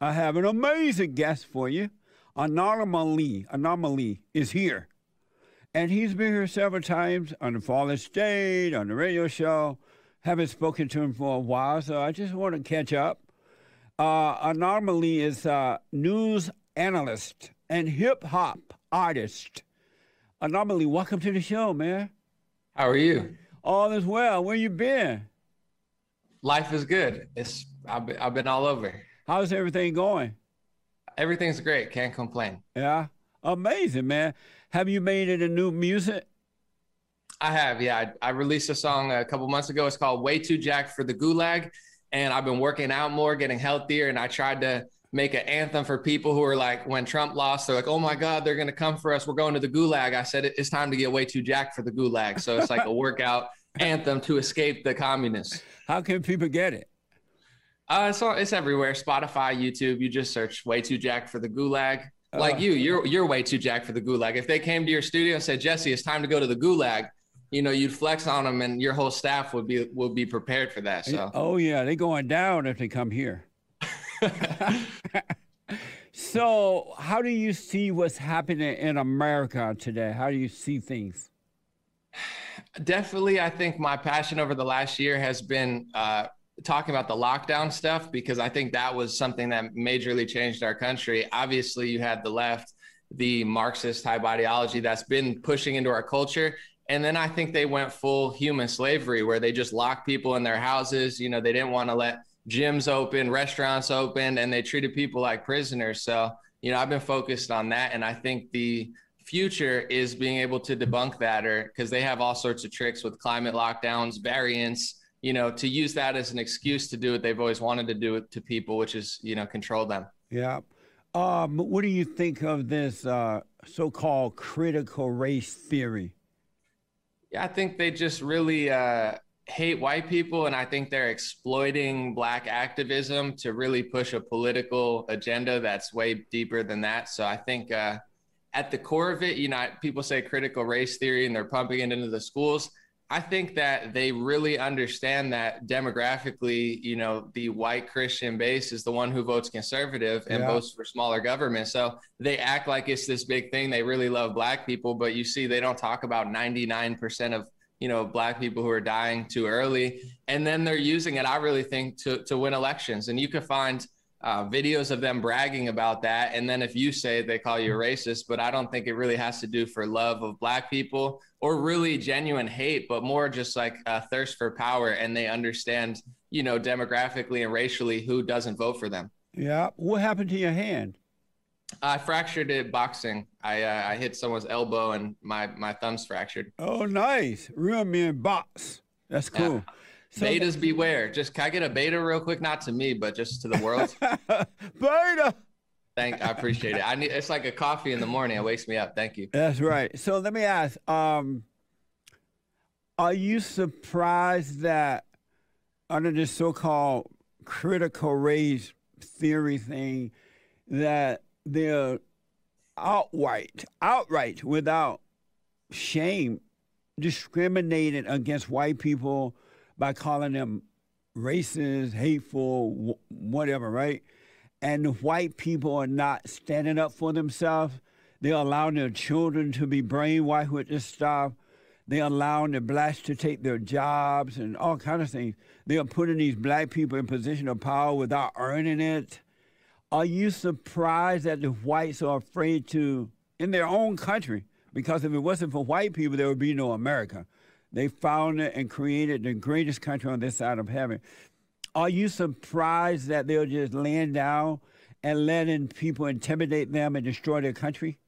I have an amazing guest for you. Anomaly, Anomaly is here. And he's been here several times on the Fallen State, on the radio show. Haven't spoken to him for a while, so I just want to catch up. Uh, Anomaly is a news analyst and hip hop artist. Anomaly, welcome to the show, man. How are you? All is well. Where you been? Life is good. It's I've been, I've been all over. How's everything going? Everything's great. Can't complain. Yeah, amazing, man. Have you made any new music? I have. Yeah, I, I released a song a couple months ago. It's called "Way Too Jacked for the Gulag," and I've been working out more, getting healthier, and I tried to make an anthem for people who are like, when Trump lost, they're like, oh my God, they're going to come for us. We're going to the gulag. I said, it's time to get way too jacked for the gulag. So it's like a workout anthem to escape the communists. How can people get it? Uh, so it's everywhere. Spotify, YouTube. You just search "way too Jack" for the gulag." Like uh, you, you're you're way too Jack for the gulag. If they came to your studio and said, "Jesse, it's time to go to the gulag," you know, you'd flex on them, and your whole staff would be would be prepared for that. So. Oh yeah, they going down if they come here. so, how do you see what's happening in America today? How do you see things? Definitely, I think my passion over the last year has been uh, talking about the lockdown stuff because I think that was something that majorly changed our country. Obviously, you had the left, the Marxist type ideology that's been pushing into our culture. And then I think they went full human slavery where they just locked people in their houses. You know, they didn't want to let gyms open, restaurants open, and they treated people like prisoners. So, you know, I've been focused on that. And I think the future is being able to debunk that or because they have all sorts of tricks with climate lockdowns, variants, you know, to use that as an excuse to do what they've always wanted to do to people, which is, you know, control them. Yeah. Um, what do you think of this uh, so called critical race theory? Yeah, I think they just really, uh, hate white people and i think they're exploiting black activism to really push a political agenda that's way deeper than that so i think uh, at the core of it you know people say critical race theory and they're pumping it into the schools i think that they really understand that demographically you know the white christian base is the one who votes conservative and yeah. votes for smaller government so they act like it's this big thing. They really love black people but you see they don't talk about 99% of you know black people who are dying too early. And then they're using it i really think to to win elections. And you can find uh, videos of them bragging about that and then if you say it, they call you a racist but i don't think it really has to do for love of black people or really genuine hate but more just like a thirst for power and they understand you know demographically and racially who doesn't vote for them yeah what happened to your hand I fractured it boxing. I uh, I hit someone's elbow and my my thumb's fractured. Oh, nice! Real men box. That's cool. Yeah. So Betas that- beware. Just can I get a beta real quick? Not to me, but just to the world. beta. Thank. I appreciate it. I need. It's like a coffee in the morning. It wakes me up. Thank you. That's right. So let me ask. Um, are you surprised that under this so-called critical race theory thing that they're outright, outright, without shame, discriminated against white people by calling them racist, hateful, whatever, right? And the white people are not standing up for themselves. They're allowing their children to be brainwashed with this stuff. They're allowing the blacks to take their jobs and all kinds of things. They are putting these black people in position of power without earning it. Are you surprised that the whites are afraid to, in their own country, because if it wasn't for white people, there would be no America. They founded and created the greatest country on this side of heaven. Are you surprised that they'll just land down and letting people intimidate them and destroy their country?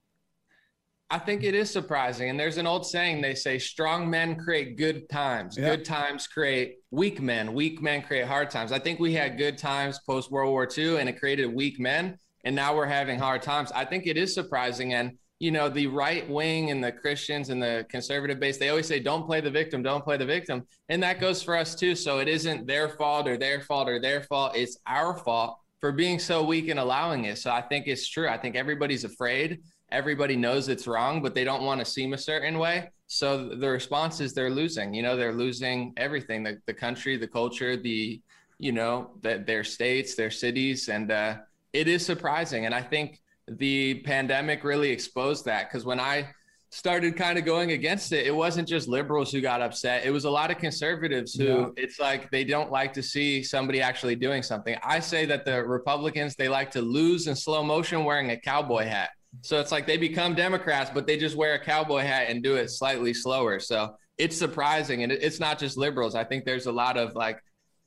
I think it is surprising. And there's an old saying they say strong men create good times, yep. good times create weak men, weak men create hard times. I think we had good times post World War II and it created weak men. And now we're having hard times. I think it is surprising. And, you know, the right wing and the Christians and the conservative base, they always say, don't play the victim, don't play the victim. And that goes for us too. So it isn't their fault or their fault or their fault. It's our fault for being so weak and allowing it. So I think it's true. I think everybody's afraid everybody knows it's wrong, but they don't want to seem a certain way. So the response is they're losing. You know, they're losing everything: the, the country, the culture, the you know, the, their states, their cities, and uh, it is surprising. And I think the pandemic really exposed that because when I started kind of going against it, it wasn't just liberals who got upset. It was a lot of conservatives who yeah. it's like they don't like to see somebody actually doing something. I say that the Republicans, they like to lose in slow motion wearing a cowboy hat. So it's like they become Democrats, but they just wear a cowboy hat and do it slightly slower. So it's surprising. And it's not just liberals. I think there's a lot of like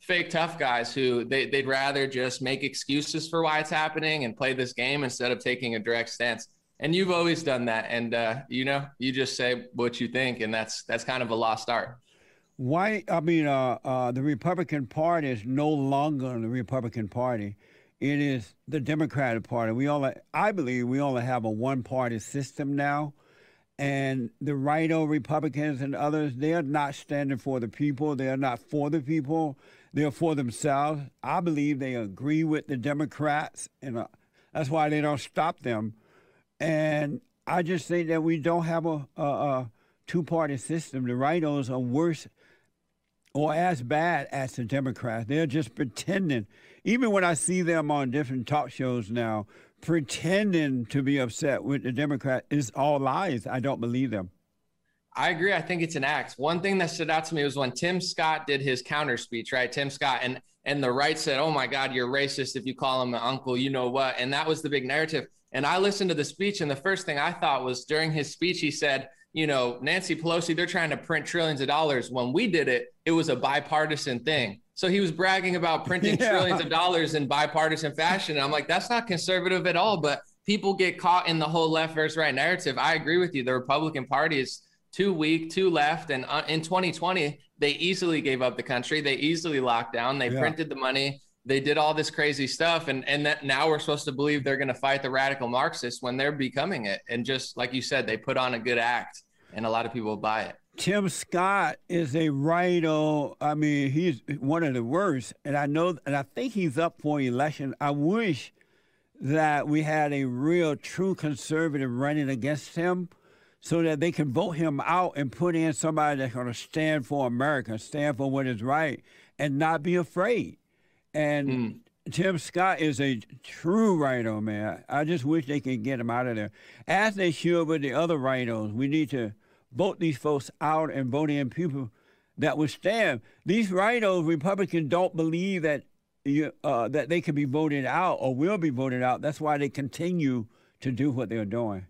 fake tough guys who they, they'd rather just make excuses for why it's happening and play this game instead of taking a direct stance. And you've always done that. And uh, you know you just say what you think and that's that's kind of a lost art. Why i mean uh, uh, the republican party is no longer the republican party. It is the democratic party. We all i believe we only have a one-party system now and the right-o republicans and others they are not standing for the people they are not for the people they're for themselves i believe they agree with the democrats and uh, that's why they don't stop them and I just think that we don't have a, a, a two party system. The rhinos are worse or as bad as the Democrats. They're just pretending. Even when I see them on different talk shows now, pretending to be upset with the Democrat is all lies. I don't believe them. I agree. I think it's an act. One thing that stood out to me was when Tim Scott did his counter speech, right? Tim Scott and and the right said, "Oh my God, you're racist if you call him an uncle." You know what? And that was the big narrative. And I listened to the speech, and the first thing I thought was during his speech, he said, you know, Nancy Pelosi, they're trying to print trillions of dollars. When we did it, it was a bipartisan thing. So he was bragging about printing yeah. trillions of dollars in bipartisan fashion. And I'm like, that's not conservative at all. But people get caught in the whole left versus right narrative. I agree with you. The Republican Party is too weak, too left. And uh, in 2020, they easily gave up the country. They easily locked down. They yeah. printed the money they did all this crazy stuff and and that now we're supposed to believe they're going to fight the radical marxists when they're becoming it and just like you said they put on a good act and a lot of people buy it tim scott is a writer i mean he's one of the worst and i know and i think he's up for election i wish that we had a real true conservative running against him so that they can vote him out and put in somebody that's going to stand for america stand for what is right and not be afraid and mm. Tim Scott is a true rhino, man. I just wish they could get him out of there. As they should with the other rhinos. We need to vote these folks out and vote in people that would stand. These rhinos, Republicans don't believe that you, uh, that they can be voted out or will be voted out. That's why they continue to do what they're doing.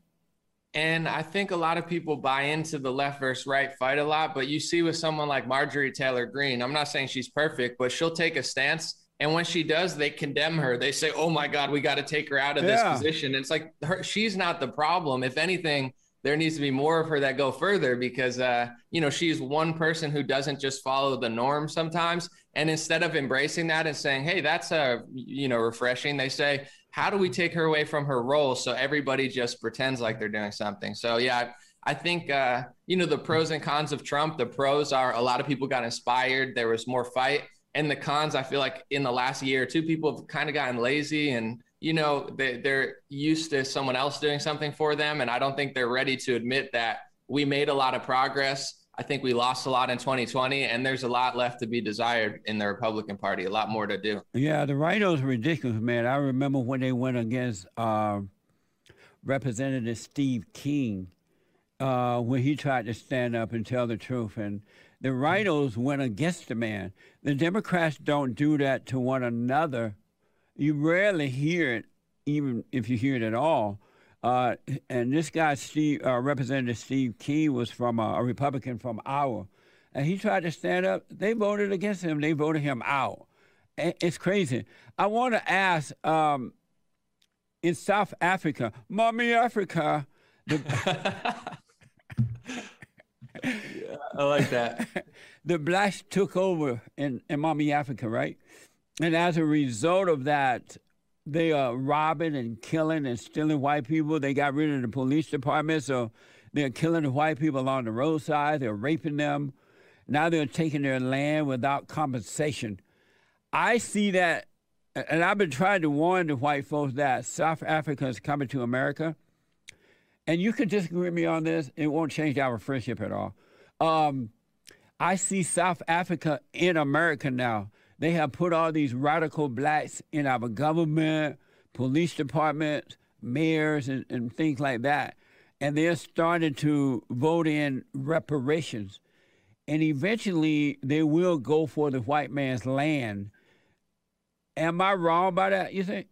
And I think a lot of people buy into the left versus right fight a lot, but you see with someone like Marjorie Taylor Greene, I'm not saying she's perfect, but she'll take a stance and when she does, they condemn her. They say, "Oh my God, we got to take her out of yeah. this position." It's like her, she's not the problem. If anything, there needs to be more of her that go further because, uh, you know, she's one person who doesn't just follow the norm sometimes. And instead of embracing that and saying, "Hey, that's a uh, you know refreshing," they say, "How do we take her away from her role so everybody just pretends like they're doing something?" So yeah. I think uh, you know the pros and cons of Trump. The pros are a lot of people got inspired. There was more fight and the cons, I feel like in the last year or two, people have kind of gotten lazy and you know they, they're used to someone else doing something for them, and I don't think they're ready to admit that we made a lot of progress. I think we lost a lot in 2020, and there's a lot left to be desired in the Republican Party. A lot more to do. Yeah, the rhinos are ridiculous, man. I remember when they went against uh, Representative Steve King uh, when he tried to stand up and tell the truth, and the rhinos went against the man. The Democrats don't do that to one another. You rarely hear it, even if you hear it at all. Uh, and this guy, Steve, uh, Representative Steve King, was from a, a, Republican from Iowa, and he tried to stand up. They voted against him. They voted him out. It's crazy. I want to ask um, in South Africa, Mommy Africa. The, yeah, I like that. the blacks took over in, in Mommy Africa, right? And as a result of that, they are robbing and killing and stealing white people. They got rid of the police department, so they're killing the white people along the roadside. They're raping them. Now they're taking their land without compensation. I see that, and I've been trying to warn the white folks that South Africa is coming to America and you can disagree with me on this, it won't change our friendship at all. Um, I see South Africa in America now. They have put all these radical blacks in our government, police departments, mayors, and, and things like that. And they're starting to vote in reparations. And eventually they will go for the white man's land. Am I wrong by that, you think?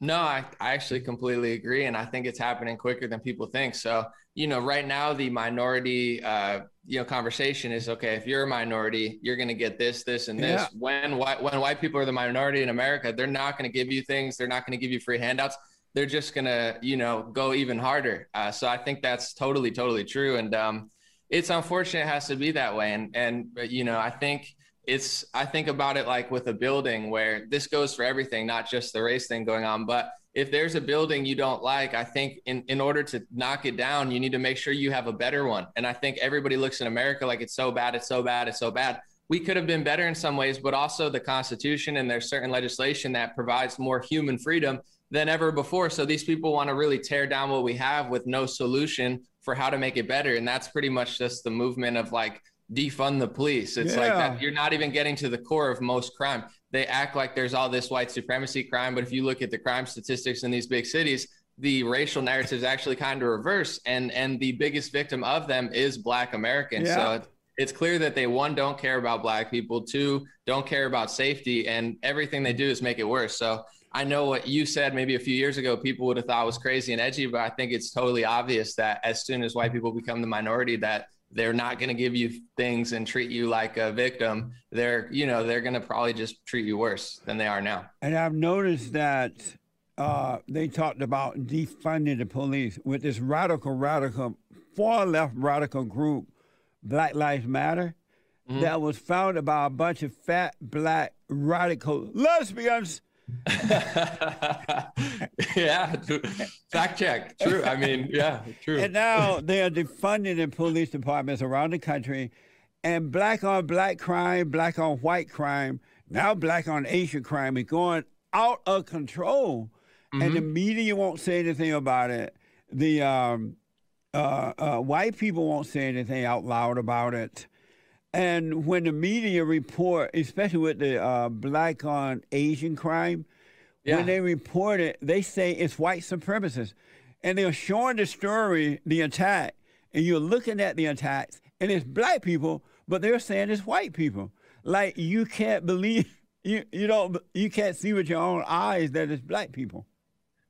No, I, I actually completely agree. And I think it's happening quicker than people think. So, you know, right now the minority, uh, you know, conversation is okay. If you're a minority, you're going to get this, this, and this. Yeah. When white when white people are the minority in America, they're not going to give you things. They're not going to give you free handouts. They're just going to, you know, go even harder. Uh, so I think that's totally, totally true. And um, it's unfortunate it has to be that way. And and you know, I think it's I think about it like with a building where this goes for everything, not just the race thing going on. But if there's a building you don't like, I think in, in order to knock it down, you need to make sure you have a better one. And I think everybody looks in America like it's so bad, it's so bad, it's so bad. We could have been better in some ways, but also the Constitution and there's certain legislation that provides more human freedom than ever before. So these people want to really tear down what we have with no solution for how to make it better. And that's pretty much just the movement of like defund the police. It's yeah. like that. You're not even getting to the core of most crime. They act like there's all this white supremacy crime, but if you look at the crime statistics in these big cities, the racial narrative is actually kind of reverse, and and the biggest victim of them is Black Americans. Yeah. So it's clear that they one don't care about Black people, two don't care about safety, and everything they do is make it worse. So. I know what you said maybe a few years ago, people would have thought was crazy and edgy, but I think it's totally obvious that as soon as white people become the minority, that they're not going to give you things and treat you like a victim they're you know they're going to probably just treat you worse than they are now and i've noticed that uh, they talked about defunding the police with this radical radical far left radical group black lives matter mm-hmm. that was founded by a bunch of fat black radical lesbians yeah, fact check. True. I mean, yeah, true. And now they are defunding the police departments around the country, and black on black crime, black on white crime, now black on Asian crime is going out of control, mm-hmm. and the mm-hmm. media won't say anything about it. The um, uh, uh, white people won't say anything out loud about it. And when the media report, especially with the uh, black on Asian crime, yeah. when they report it, they say it's white supremacists. And they're showing the story, the attack, and you're looking at the attacks, and it's black people, but they're saying it's white people. Like you can't believe you you don't you can't see with your own eyes that it's black people.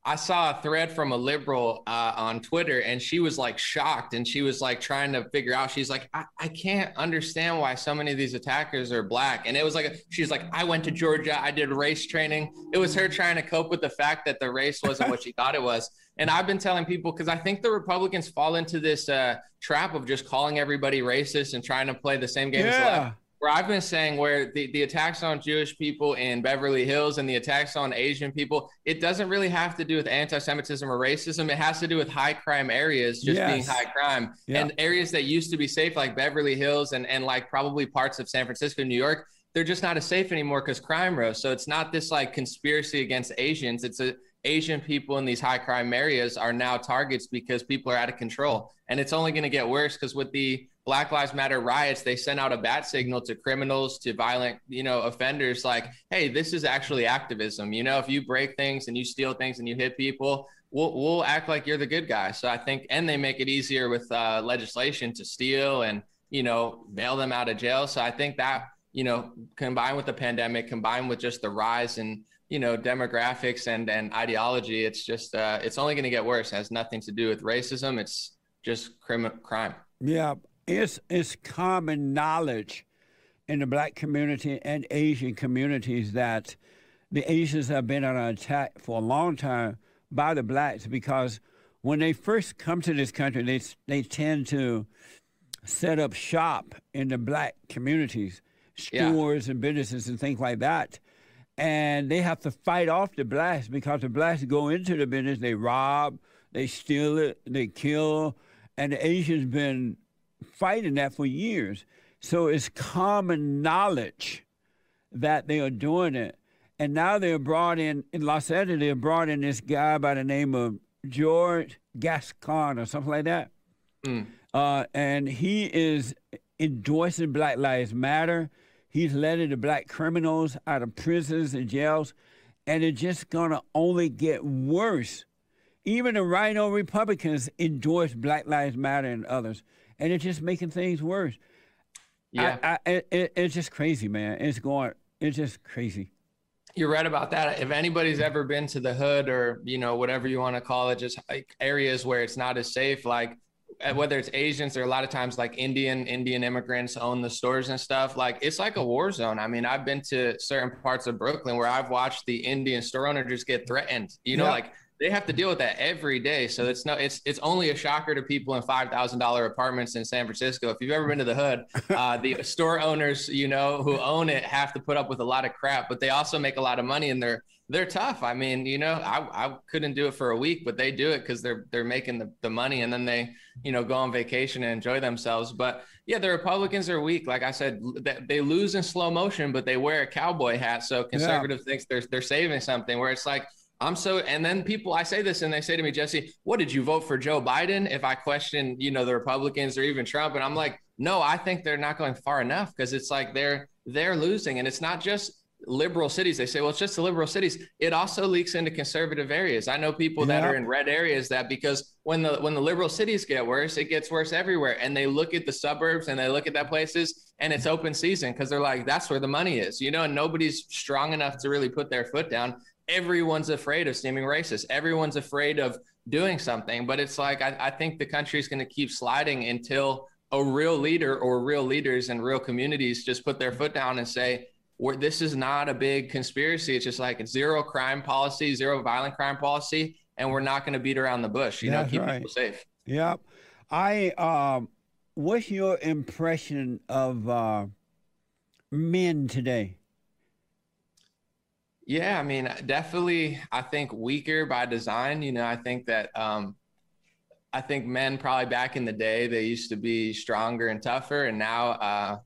I saw a thread from a liberal uh, on Twitter, and she was like shocked, and she was like trying to figure out. She's like, I, I can't understand why so many of these attackers are black. And it was like, she's like, I went to Georgia, I did race training. It was her trying to cope with the fact that the race wasn't what she thought it was. And I've been telling people because I think the Republicans fall into this uh, trap of just calling everybody racist and trying to play the same game yeah. as left where I've been saying where the, the attacks on Jewish people in Beverly Hills and the attacks on Asian people, it doesn't really have to do with anti-Semitism or racism. It has to do with high crime areas just yes. being high crime yeah. and areas that used to be safe, like Beverly Hills and, and like probably parts of San Francisco, New York. They're just not as safe anymore because crime rose. So it's not this like conspiracy against Asians. It's a Asian people in these high crime areas are now targets because people are out of control. And it's only going to get worse because with the Black Lives Matter riots, they sent out a bat signal to criminals, to violent, you know, offenders like, hey, this is actually activism. You know, if you break things and you steal things and you hit people, we'll, we'll act like you're the good guy. So I think, and they make it easier with uh, legislation to steal and, you know, bail them out of jail. So I think that, you know, combined with the pandemic, combined with just the rise in, you know, demographics and, and ideology, it's just, uh, it's only going to get worse. It has nothing to do with racism. It's just crime. crime. Yeah, it's, it's common knowledge in the black community and Asian communities that the Asians have been under attack for a long time by the blacks because when they first come to this country, they, they tend to set up shop in the black communities, stores yeah. and businesses and things like that. And they have to fight off the blacks because the blacks go into the business, they rob, they steal it, they kill, and the Asians been fighting that for years. So it's common knowledge that they are doing it. And now they're brought in, in Los Angeles, they're brought in this guy by the name of George Gascon or something like that. Mm. Uh, and he is endorsing Black Lives Matter. He's letting the black criminals out of prisons and jails. and it's just gonna only get worse. Even the rhino Republicans endorse Black Lives Matter and others, and it's just making things worse. Yeah, I, I, it, it's just crazy, man. It's going. It's just crazy. You're right about that. If anybody's ever been to the hood or you know whatever you want to call it, just like areas where it's not as safe, like uh, whether it's Asians or a lot of times like Indian Indian immigrants own the stores and stuff. Like it's like a war zone. I mean, I've been to certain parts of Brooklyn where I've watched the Indian store owner just get threatened. You know, yeah. like they have to deal with that every day. So it's no, it's it's only a shocker to people in five thousand dollar apartments in San Francisco. If you've ever been to the hood, uh, the store owners, you know, who own it, have to put up with a lot of crap, but they also make a lot of money and they're they're tough. I mean, you know, I, I couldn't do it for a week, but they do it because they're they're making the, the money and then they, you know, go on vacation and enjoy themselves. But yeah, the Republicans are weak. Like I said, they lose in slow motion, but they wear a cowboy hat. So conservative yeah. thinks they're they're saving something. Where it's like I'm so, and then people, I say this and they say to me, Jesse, what did you vote for Joe Biden? If I question, you know, the Republicans or even Trump, and I'm like, no, I think they're not going far enough because it's like they're they're losing, and it's not just liberal cities. They say, well, it's just the liberal cities. It also leaks into conservative areas. I know people that are in red areas that because when the when the liberal cities get worse, it gets worse everywhere. And they look at the suburbs and they look at that places and it's open season because they're like, that's where the money is, you know, and nobody's strong enough to really put their foot down everyone's afraid of seeming racist. Everyone's afraid of doing something. But it's like, I, I think the country is going to keep sliding until a real leader or real leaders and real communities just put their foot down and say, this is not a big conspiracy. It's just like zero crime policy, zero violent crime policy, and we're not going to beat around the bush. You That's know, keep right. people safe. Yep. I um, what's your impression of uh, men today? Yeah, I mean, definitely, I think weaker by design. You know, I think that um, I think men probably back in the day they used to be stronger and tougher, and now, uh,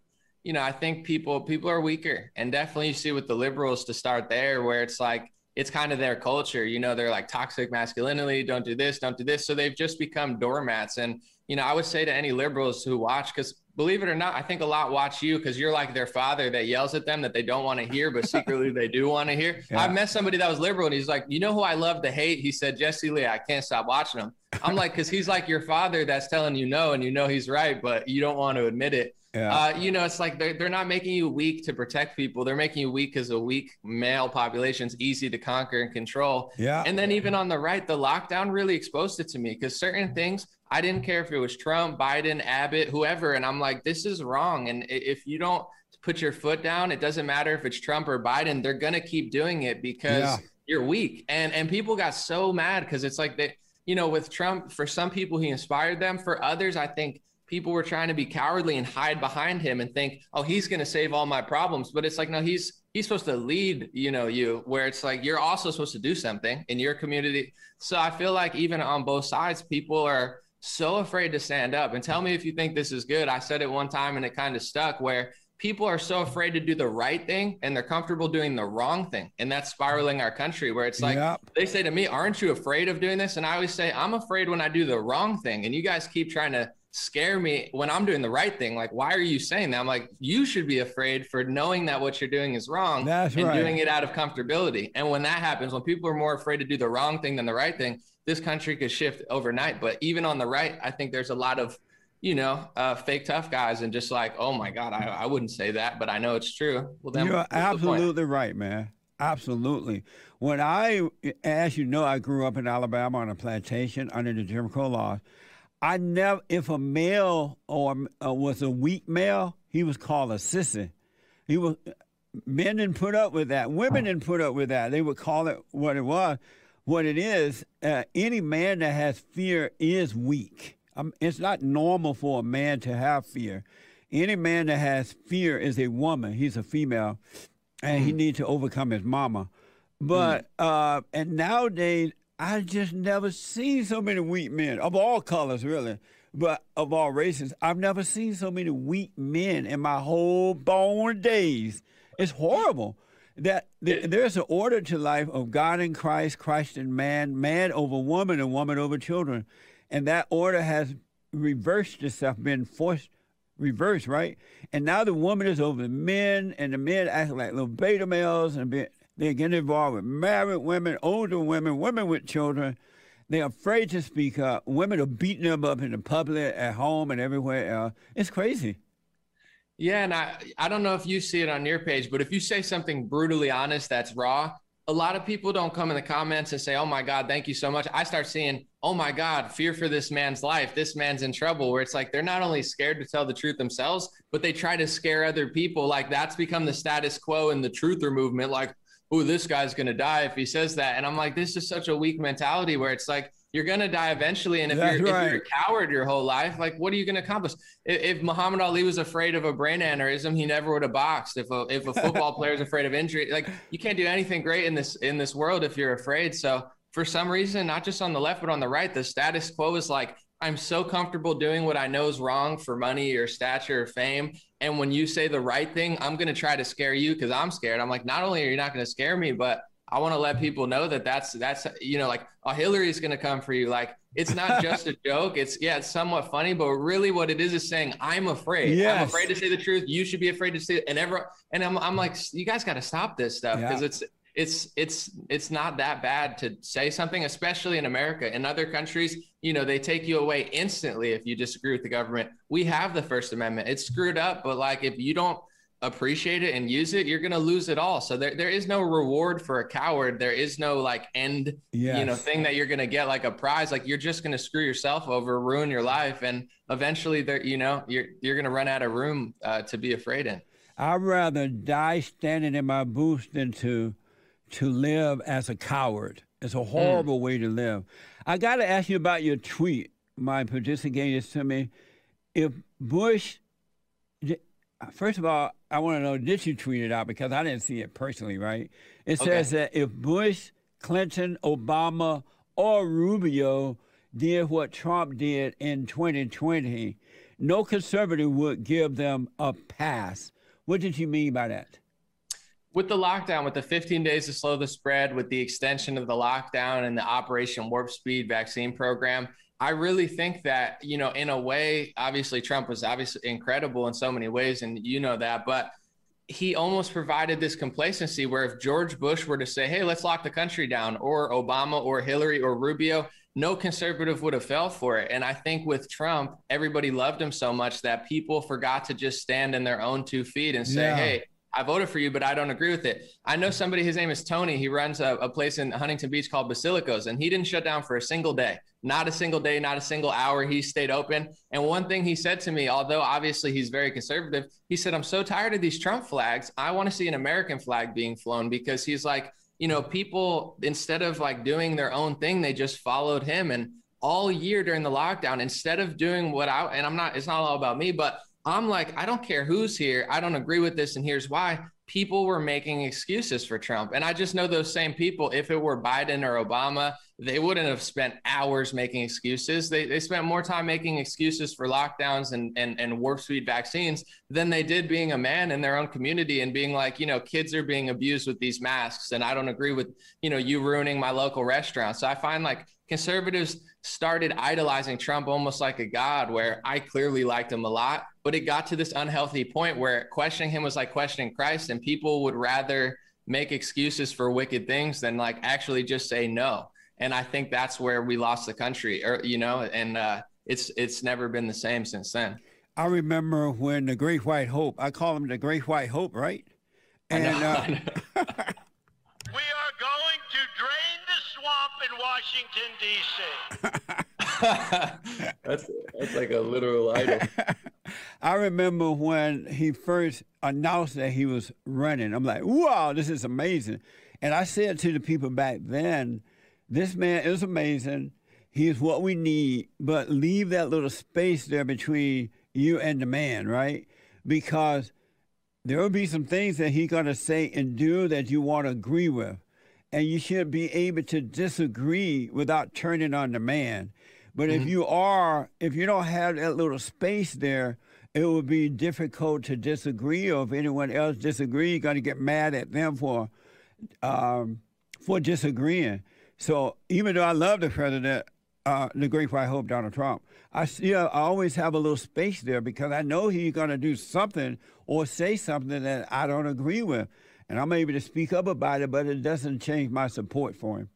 you know, I think people people are weaker, and definitely you see with the liberals to start there, where it's like it's kind of their culture. You know, they're like toxic masculinity, don't do this, don't do this, so they've just become doormats. And you know, I would say to any liberals who watch, because believe it or not, I think a lot watch you because you're like their father that yells at them that they don't want to hear, but secretly they do want to hear. Yeah. I met somebody that was liberal and he's like, you know who I love to hate? He said, Jesse Lee, I can't stop watching him. I'm like, because he's like your father that's telling you no, and you know he's right, but you don't want to admit it. Yeah. Uh, you know, it's like they're, they're not making you weak to protect people. They're making you weak because a weak male population is easy to conquer and control. Yeah. And then even on the right, the lockdown really exposed it to me because certain things I didn't care if it was Trump, Biden, Abbott, whoever. And I'm like, this is wrong. And if you don't put your foot down, it doesn't matter if it's Trump or Biden, they're going to keep doing it because yeah. you're weak. And, and people got so mad because it's like they, you know, with Trump, for some people, he inspired them. For others, I think people were trying to be cowardly and hide behind him and think, oh, he's going to save all my problems. But it's like, no, he's he's supposed to lead, you know, you where it's like you're also supposed to do something in your community. So I feel like even on both sides, people are so afraid to stand up. And tell me if you think this is good. I said it one time and it kind of stuck where people are so afraid to do the right thing and they're comfortable doing the wrong thing. And that's spiraling our country where it's like yep. they say to me, Aren't you afraid of doing this? And I always say, I'm afraid when I do the wrong thing. And you guys keep trying to scare me when I'm doing the right thing. Like, why are you saying that? I'm like, you should be afraid for knowing that what you're doing is wrong That's and right. doing it out of comfortability. And when that happens, when people are more afraid to do the wrong thing than the right thing, this country could shift overnight. But even on the right, I think there's a lot of, you know, uh, fake tough guys and just like, oh my God, I, I wouldn't say that, but I know it's true. Well, then you're absolutely right, man. Absolutely. When I, as you know, I grew up in Alabama on a plantation under the Jim Crow laws. I never, if a male or uh, was a weak male, he was called a sissy. He was, men didn't put up with that. Women didn't put up with that. They would call it what it was what it is, uh, any man that has fear is weak. Um, it's not normal for a man to have fear. Any man that has fear is a woman. He's a female, and mm. he needs to overcome his mama. But mm. uh, and nowadays, I just never seen so many weak men of all colors, really, but of all races. I've never seen so many weak men in my whole born days. It's horrible that there's an order to life of God in Christ, Christ in man, man over woman, and woman over children, and that order has reversed itself, been forced reversed, right? And now the woman is over the men, and the men act like little beta males, and be, They're getting involved with married women, older women, women with children. They're afraid to speak up. Women are beating them up in the public, at home, and everywhere else. It's crazy. Yeah, and I I don't know if you see it on your page, but if you say something brutally honest that's raw, a lot of people don't come in the comments and say, "Oh my God, thank you so much." I start seeing, "Oh my God, fear for this man's life. This man's in trouble." Where it's like they're not only scared to tell the truth themselves, but they try to scare other people. Like that's become the status quo in the truther movement. Like, "Oh, this guy's gonna die if he says that," and I'm like, this is such a weak mentality. Where it's like you're gonna die eventually. And if you're, right. if you're, a coward your whole life, like what are you gonna accomplish? If, if, Muhammad Ali was afraid of a brain aneurysm, he never would have boxed. If a if a football player is afraid of injury, like you can't do anything great in this in this world if you're afraid. So for some reason, not just on the left but on the right, the status quo is like I'm so comfortable doing what I know is wrong for money or stature or fame. And when you say the right thing, I'm going to try to scare you because I'm scared. I'm like, not only are you not going to scare me, but I want to let people know that that's that's you know like oh Hillary's going to come for you. Like it's not just a joke. It's yeah, it's somewhat funny, but really what it is is saying I'm afraid. Yes. I'm afraid to say the truth. You should be afraid to say it. And ever and I'm I'm like you guys got to stop this stuff because yeah. it's it's it's it's not that bad to say something especially in america in other countries you know they take you away instantly if you disagree with the government we have the first amendment it's screwed up but like if you don't appreciate it and use it, you're going to lose it all. So there, there is no reward for a coward. There is no like end, yes. you know, thing that you're going to get like a prize. Like you're just going to screw yourself over, ruin your life. And eventually there, you know, you're, you're going to run out of room uh, to be afraid in. I'd rather die standing in my booth than to, to live as a coward. It's a hmm. horrible mm. way to live. I got to ask you about your tweet. My producer gave this to me. If Bush first of all, I want to know did you tweet it out because I didn't see it personally, right? It okay. says that if Bush, Clinton, Obama, or Rubio did what Trump did in 2020, no conservative would give them a pass. What did you mean by that? With the lockdown, with the 15 days to slow the spread, with the extension of the lockdown and the Operation Warp Speed vaccine program, I really think that, you know, in a way, obviously Trump was obviously incredible in so many ways, and you know that, but he almost provided this complacency where if George Bush were to say, hey, let's lock the country down, or Obama or Hillary or Rubio, no conservative would have fell for it. And I think with Trump, everybody loved him so much that people forgot to just stand in their own two feet and say, yeah. hey, I voted for you, but I don't agree with it. I know somebody, his name is Tony. He runs a, a, place in Huntington Beach called Basilico's, and he didn't shut down for a single day. Not a single day, not a single hour. He stayed open. And one thing he said to me, although obviously he's very conservative, he said, I'm so tired of these Trump flags. I want to see an American flag being flown because he's like, you know, people, instead of like doing their own thing, they just followed him. And all year during the lockdown, instead of doing what I, and I'm not, it's not all about me, but I'm like, I don't care who's here. I don't agree with this. And here's why people were making excuses for Trump. And I just know those same people, if it were Biden or Obama, they wouldn't have spent hours making excuses. They, they spent more time making excuses for lockdowns and, and, and warp speed vaccines than they did being a man in their own community and being like, you know, kids are being abused with these masks. And I don't agree with, you know, you ruining my local restaurant. So I find like conservatives started idolizing Trump almost like a god, where I clearly liked him a lot. But it got to this unhealthy point where questioning him was like questioning Christ, and people would rather make excuses for wicked things than like actually just say no. And I think that's where we lost the country, or you know, and uh, it's it's never been the same since then. I remember when the Great White Hope. I call him the Great White Hope, right? And I know, uh, I know. we are going to drain the swamp in Washington, D.C. that's, that's like a literal idol. I remember when he first announced that he was running. I'm like, wow, this is amazing. And I said to the people back then, this man is amazing. He's what we need, but leave that little space there between you and the man, right? Because there will be some things that he's going to say and do that you want to agree with and you should be able to disagree without turning on the man. But mm-hmm. if you are, if you don't have that little space there, it would be difficult to disagree. Or if anyone else disagrees, you're going to get mad at them for um, for disagreeing. So even though I love the president, uh, the great white hope, Donald Trump, I still I always have a little space there because I know he's going to do something or say something that I don't agree with. and I'm able to speak up about it, but it doesn't change my support for him.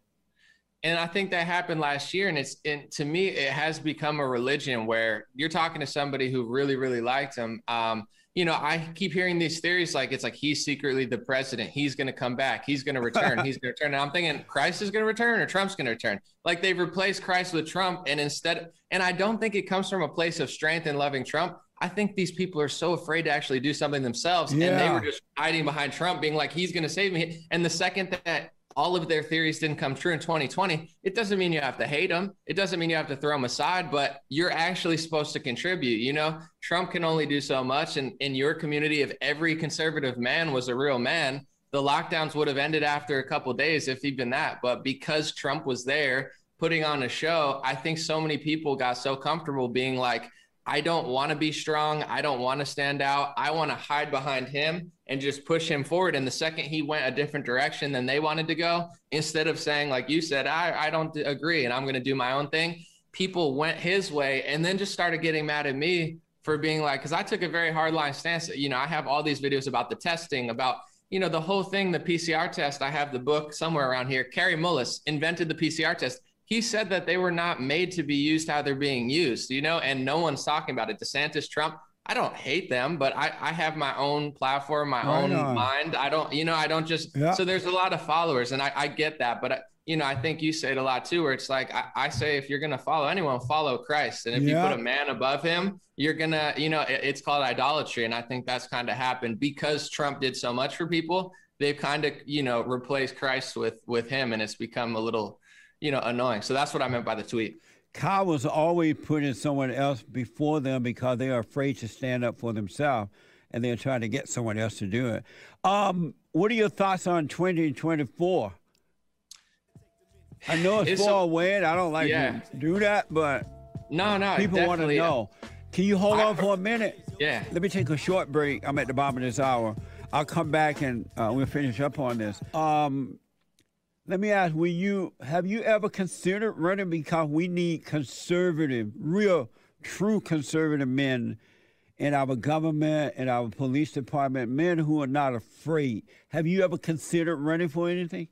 And I think that happened last year, and it's and to me it has become a religion where you're talking to somebody who really really liked him. Um, you know, I keep hearing these theories like it's like he's secretly the president. He's going to come back. He's going to return. he's going to return. And I'm thinking Christ is going to return or Trump's going to return. Like they've replaced Christ with Trump. And instead, and I don't think it comes from a place of strength and loving Trump. I think these people are so afraid to actually do something themselves. Yeah. And they were just hiding behind Trump, being like, he's going to save me. And the second that all of their theories didn't come true in 2020, it doesn't mean you have to hate them. It doesn't mean you have to throw them aside, but you're actually supposed to contribute. You know, Trump can only do so much. And in your community, if every conservative man was a real man, the lockdowns would have ended after a couple days if he'd been that. But because Trump was there putting on a show, I think so many people got so comfortable being like, I don't want to be strong. I don't want to stand out. I want to hide behind him and just push him forward. And the second he went a different direction than they wanted to go, instead of saying, like you said, I, I don't agree and I'm going to do my own thing, people went his way and then just started getting mad at me for being like, because I took a very hard line stance. You know, I have all these videos about the testing, about, you know, the whole thing, the PCR test. I have the book somewhere around here. Kary Mullis invented the PCR test he said that they were not made to be used how they're being used, you know, and no one's talking about it. DeSantis, Trump, I don't hate them, but I, I have my own platform, my right own on. mind. I don't, you know, I don't just, yeah. so there's a lot of followers and I, I get that. But, I, you know, I think you say it a lot too, where it's like, I, I say, if you're going to follow anyone, follow Christ. And if yeah. you put a man above him, you're going to, you know, it, it's called idolatry. And I think that's kind of happened because Trump did so much for people. They've kind of, you know, replaced Christ with, with him. And it's become a little, you know, annoying. So that's what I meant by the tweet. Kyle was always putting someone else before them because they are afraid to stand up for themselves and they're trying to get someone else to do it. Um, what are your thoughts on 2024? I know it's, it's far a, away and I don't like yeah. to do that, but no, no, people want to know. Can you hold I, on for a minute? Yeah. Let me take a short break. I'm at the bottom of this hour. I'll come back and uh, we'll finish up on this. Um, let me ask: Will you have you ever considered running because we need conservative, real, true conservative men in our government and our police department, men who are not afraid. Have you ever considered running for anything?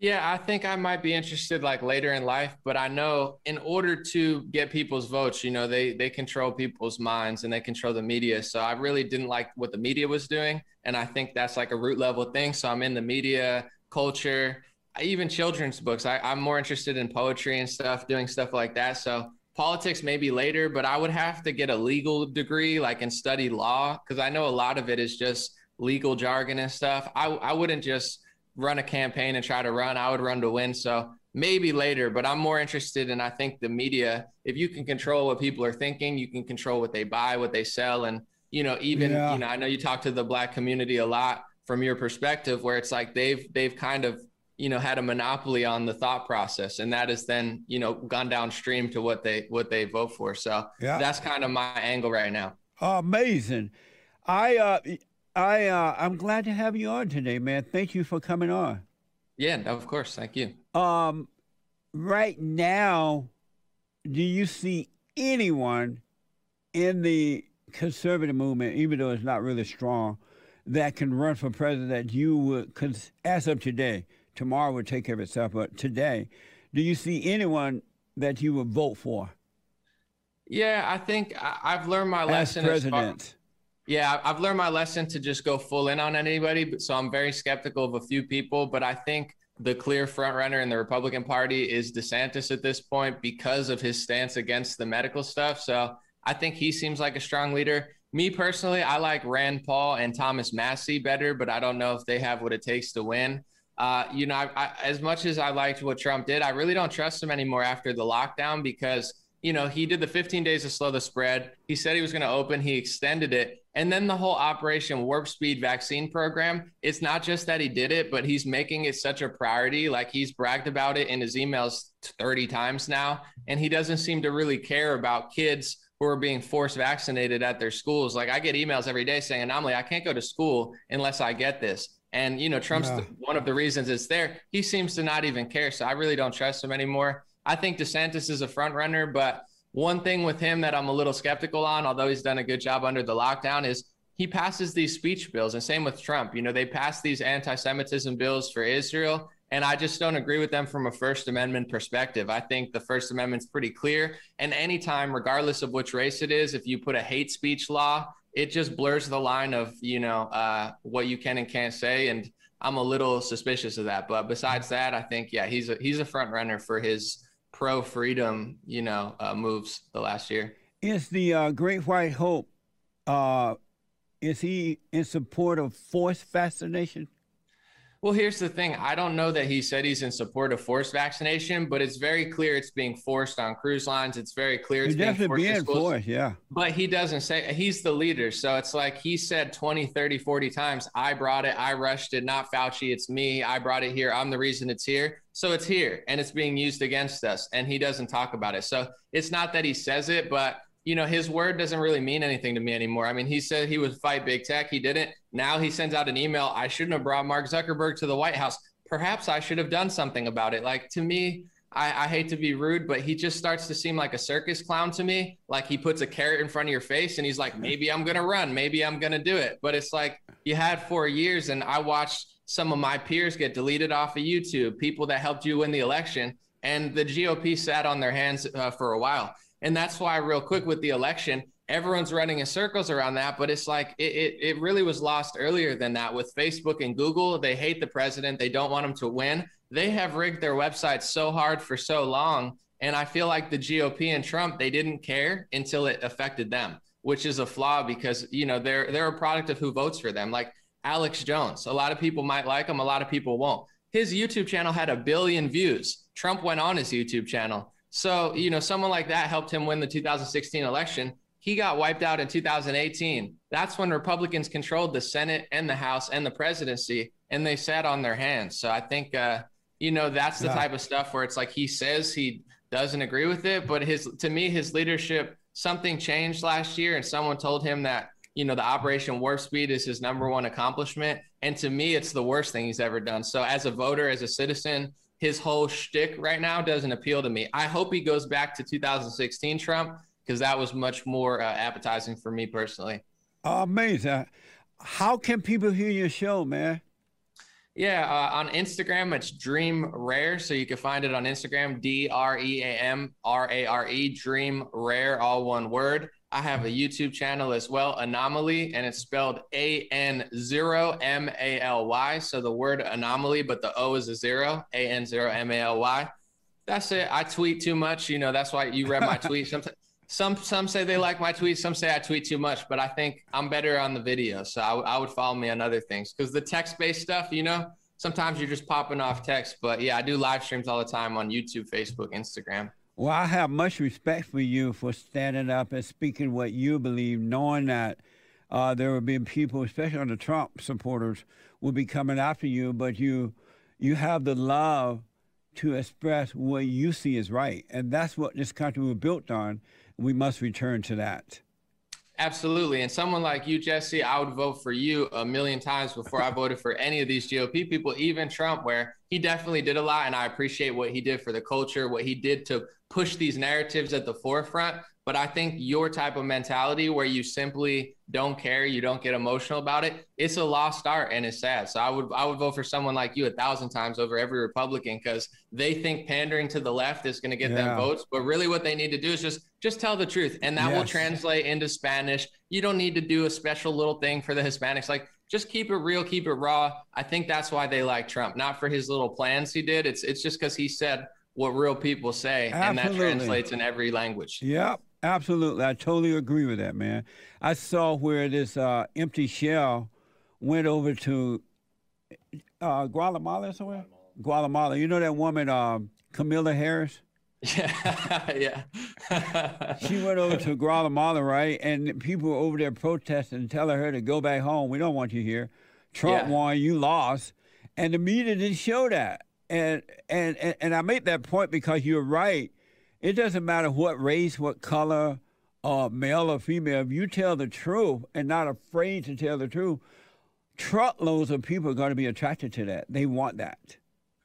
Yeah, I think I might be interested like later in life, but I know in order to get people's votes, you know, they they control people's minds and they control the media. So I really didn't like what the media was doing, and I think that's like a root level thing. So I'm in the media culture even children's books. I, I'm more interested in poetry and stuff, doing stuff like that. So politics maybe later, but I would have to get a legal degree, like and study law, because I know a lot of it is just legal jargon and stuff. I I wouldn't just run a campaign and try to run. I would run to win. So maybe later, but I'm more interested in I think the media. If you can control what people are thinking, you can control what they buy, what they sell, and you know even yeah. you know I know you talk to the black community a lot from your perspective, where it's like they've they've kind of you know had a monopoly on the thought process and that has then you know gone downstream to what they what they vote for. So yeah. that's kind of my angle right now. Amazing. I uh i uh i'm glad to have you on today man. Thank you for coming on. Yeah of course. Thank you. Um right now do you see anyone in the conservative movement even though it's not really strong that can run for president that you would as of today tomorrow will take care of itself. But today, do you see anyone that you would vote for? Yeah, I think I've learned my lesson. As president. As far, yeah, I've learned my lesson to just go full in on anybody. So I'm very skeptical of a few people, but I think the clear front runner in the Republican Party is DeSantis at this point because of his stance against the medical stuff. So I think he seems like a strong leader. Me personally, I like Rand Paul and Thomas Massie better, but I don't know if they have what it takes to win. Uh, you know, I, I, as much as I liked what Trump did, I really don't trust him anymore after the lockdown because, you know, he did the 15 days to slow the spread. He said he was going to open, he extended it. And then the whole Operation Warp Speed vaccine program, it's not just that he did it, but he's making it such a priority. Like he's bragged about it in his emails 30 times now. And he doesn't seem to really care about kids who are being forced vaccinated at their schools. Like I get emails every day saying, Anomaly, I can't go to school unless I get this. And you know, Trump's yeah. the, one of the reasons it's there. He seems to not even care. So I really don't trust him anymore. I think DeSantis is a front runner, but one thing with him that I'm a little skeptical on, although he's done a good job under the lockdown, is he passes these speech bills, and same with Trump. You know, they pass these anti-Semitism bills for Israel, and I just don't agree with them from a First Amendment perspective. I think the First Amendment's pretty clear, and anytime, regardless of which race it is, if you put a hate speech law, it just blurs the line of you know uh, what you can and can't say, and I'm a little suspicious of that. But besides that, I think yeah, he's a he's a front runner for his pro freedom, you know, uh, moves the last year. Is the uh, Great White Hope uh, is he in support of forced vaccination? Well, here's the thing. I don't know that he said he's in support of forced vaccination, but it's very clear it's being forced on cruise lines. It's very clear it's being forced. Being forced, yeah. But he doesn't say he's the leader. So it's like he said 20, 30, 40 times, I brought it, I rushed it, not Fauci, it's me. I brought it here. I'm the reason it's here. So it's here and it's being used against us. And he doesn't talk about it. So it's not that he says it, but you know, his word doesn't really mean anything to me anymore. I mean, he said he would fight big tech. He didn't. Now he sends out an email. I shouldn't have brought Mark Zuckerberg to the White House. Perhaps I should have done something about it. Like to me, I, I, hate to be rude, but he just starts to seem like a circus clown to me. Like he puts a carrot in front of your face and he's like, maybe I'm going to run. Maybe I'm going to do it. But it's like you had four years and I watched some of my peers get deleted off of YouTube, people that helped you win the election. And the GOP sat on their hands uh, for a while. And that's why, real quick, with the election, everyone's running in circles around that. But it's like it, it, it really was lost earlier than that with Facebook and Google. They hate the president, they don't want him to win. They have rigged their websites so hard for so long. And I feel like the GOP and Trump, they didn't care until it affected them, which is a flaw because, you know, they're they're a product of who votes for them. Like Alex Jones. A lot of people might like him, a lot of people won't. His YouTube channel had a billion views. Trump went on his YouTube channel. So, you know, someone like that helped him win the 2016 election. He got wiped out in 2018. That's when Republicans controlled the Senate and the House and the presidency, and they sat on their hands. So I think, uh, you know, that's the yeah. type of stuff where it's like he says he doesn't agree with it, but his to me, his leadership, something changed last year, and someone told him that you know the Operation Warp Speed is his number one accomplishment, and to me, it's the worst thing he's ever done. So as a voter, as a citizen, his whole shtick right now doesn't appeal to me. I hope he goes back to 2016 Trump because that was much more uh, appetizing for me personally. Amazing. How can people hear your show, man? Yeah, uh, on Instagram, it's Dream Rare. So you can find it on Instagram, D R E A M R A R E, Dream Rare, all one word. I have a YouTube channel as well, Anomaly, and it's spelled A N zero M A L Y. So the word anomaly, but the O is a zero, A N zero M A L Y. That's it. I tweet too much. You know, that's why you read my tweet. Some, some, some say they like my tweets. Some say I tweet too much, but I think I'm better on the video. So I, I would follow me on other things because the text based stuff, you know, sometimes you're just popping off text. But yeah, I do live streams all the time on YouTube, Facebook, Instagram. Well, I have much respect for you for standing up and speaking what you believe, knowing that uh, there will be people, especially on the Trump supporters, will be coming after you, but you you have the love to express what you see is right, and that's what this country was built on. We must return to that. Absolutely. And someone like you, Jesse, I would vote for you a million times before I voted for any of these GOP people, even Trump, where he definitely did a lot. And I appreciate what he did for the culture, what he did to push these narratives at the forefront. But I think your type of mentality where you simply don't care, you don't get emotional about it, it's a lost art and it's sad. So I would I would vote for someone like you a thousand times over every Republican because they think pandering to the left is going to get yeah. them votes. But really what they need to do is just just tell the truth. And that yes. will translate into Spanish. You don't need to do a special little thing for the Hispanics. Like just keep it real, keep it raw. I think that's why they like Trump, not for his little plans he did. It's it's just because he said what real people say, Absolutely. and that translates in every language. Yep. Absolutely. I totally agree with that, man. I saw where this uh, empty shell went over to uh, Guatemala somewhere? Guatemala. You know that woman, um, Kamala Harris? Yeah, yeah. she went over to Guatemala, right? And people were over there protesting, telling her to go back home. We don't want you here. Trump yeah. won, you lost. And the media didn't show that. And, and, and, and I make that point because you're right it doesn't matter what race, what color, uh, male or female. If you tell the truth and not afraid to tell the truth, truckloads of people are going to be attracted to that. They want that.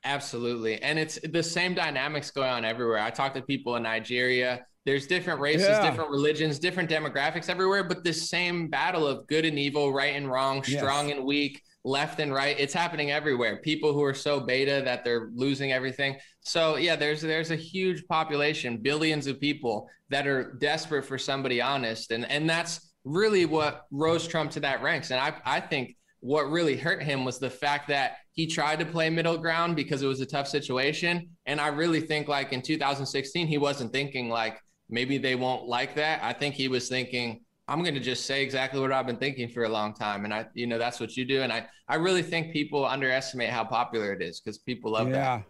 Absolutely. And it's the same dynamics going on everywhere. I talk to people in Nigeria there's different races, yeah. different religions, different demographics everywhere, but this same battle of good and evil, right and wrong, strong yes. and weak, left and right, it's happening everywhere. People who are so beta that they're losing everything. So yeah, there's there's a huge population, billions of people that are desperate for somebody honest, and and that's really what rose Trump to that ranks. And I I think what really hurt him was the fact that he tried to play middle ground because it was a tough situation. And I really think like in 2016, he wasn't thinking like maybe they won't like that. I think he was thinking, I'm going to just say exactly what I've been thinking for a long time. And I, you know, that's what you do. And I, I really think people underestimate how popular it is because people love yeah.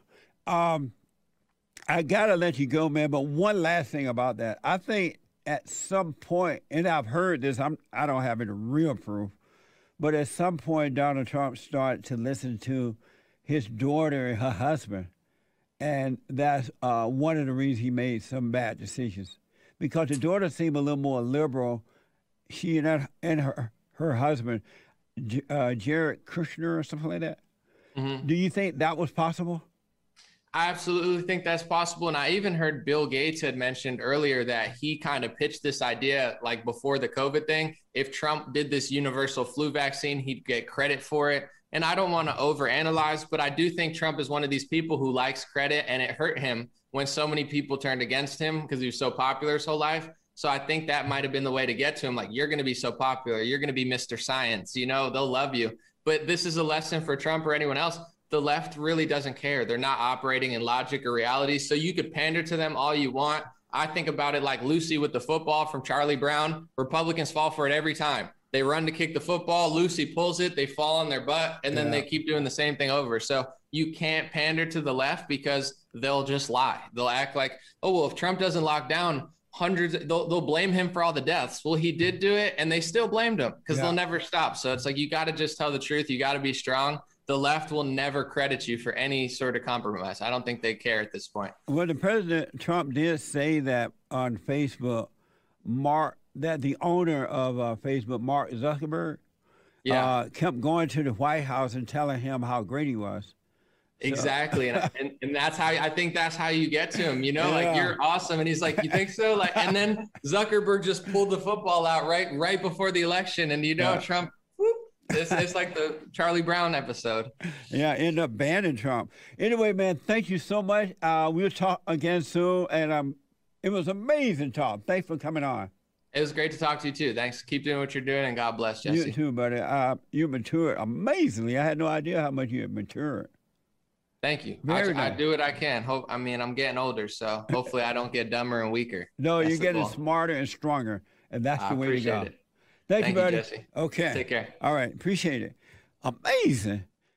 that. Um, I got to let you go, man. But one last thing about that. I think at some point, and I've heard this, I'm, I don't have any real proof, but at some point, Donald Trump started to listen to his daughter and her husband. And that's uh, one of the reasons he made some bad decisions. Because the daughter seemed a little more liberal. She and, her, and her, her husband, uh, Jared Kushner or something like that. Mm-hmm. Do you think that was possible? I absolutely think that's possible. And I even heard Bill Gates had mentioned earlier that he kind of pitched this idea like before the COVID thing. If Trump did this universal flu vaccine, he'd get credit for it. And I don't want to overanalyze, but I do think Trump is one of these people who likes credit and it hurt him when so many people turned against him because he was so popular his whole life. So I think that might have been the way to get to him. Like, you're going to be so popular. You're going to be Mr. Science. You know, they'll love you. But this is a lesson for Trump or anyone else the left really doesn't care. They're not operating in logic or reality. So you could pander to them all you want. I think about it like Lucy with the football from Charlie Brown. Republicans fall for it every time. They run to kick the football. Lucy pulls it. They fall on their butt, and then yeah. they keep doing the same thing over. So you can't pander to the left because they'll just lie. They'll act like, oh well, if Trump doesn't lock down hundreds, they'll they'll blame him for all the deaths. Well, he did do it, and they still blamed him because yeah. they'll never stop. So it's like you got to just tell the truth. You got to be strong the left will never credit you for any sort of compromise. I don't think they care at this point. Well, the president Trump did say that on Facebook, Mark, that the owner of uh, Facebook, Mark Zuckerberg, yeah. Uh, kept going to the White House and telling him how great he was. Exactly, and, and, and that's how I think that's how you get to him. You know, yeah. like you're awesome, and he's like, "You think so?" Like, and then Zuckerberg just pulled the football out right right before the election, and you know, yeah. Trump this is like the Charlie Brown episode. Yeah, end up banning Trump. Anyway, man, thank you so much. Uh, we'll talk again soon, and um, it was amazing Tom. Thanks for coming on. It was great to talk to you too. Thanks. Keep doing what you're doing, and God bless Jesse. You too, buddy. Uh, you matured amazingly. I had no idea how much you had matured. Thank you. I, nice. I, do what I can. Hope I mean I'm getting older, so hopefully I don't get dumber and weaker. No, that's you're getting goal. smarter and stronger, and that's the I way to go. It. Thank, Thank you, buddy. You. Okay. Take care. All right. Appreciate it. Amazing.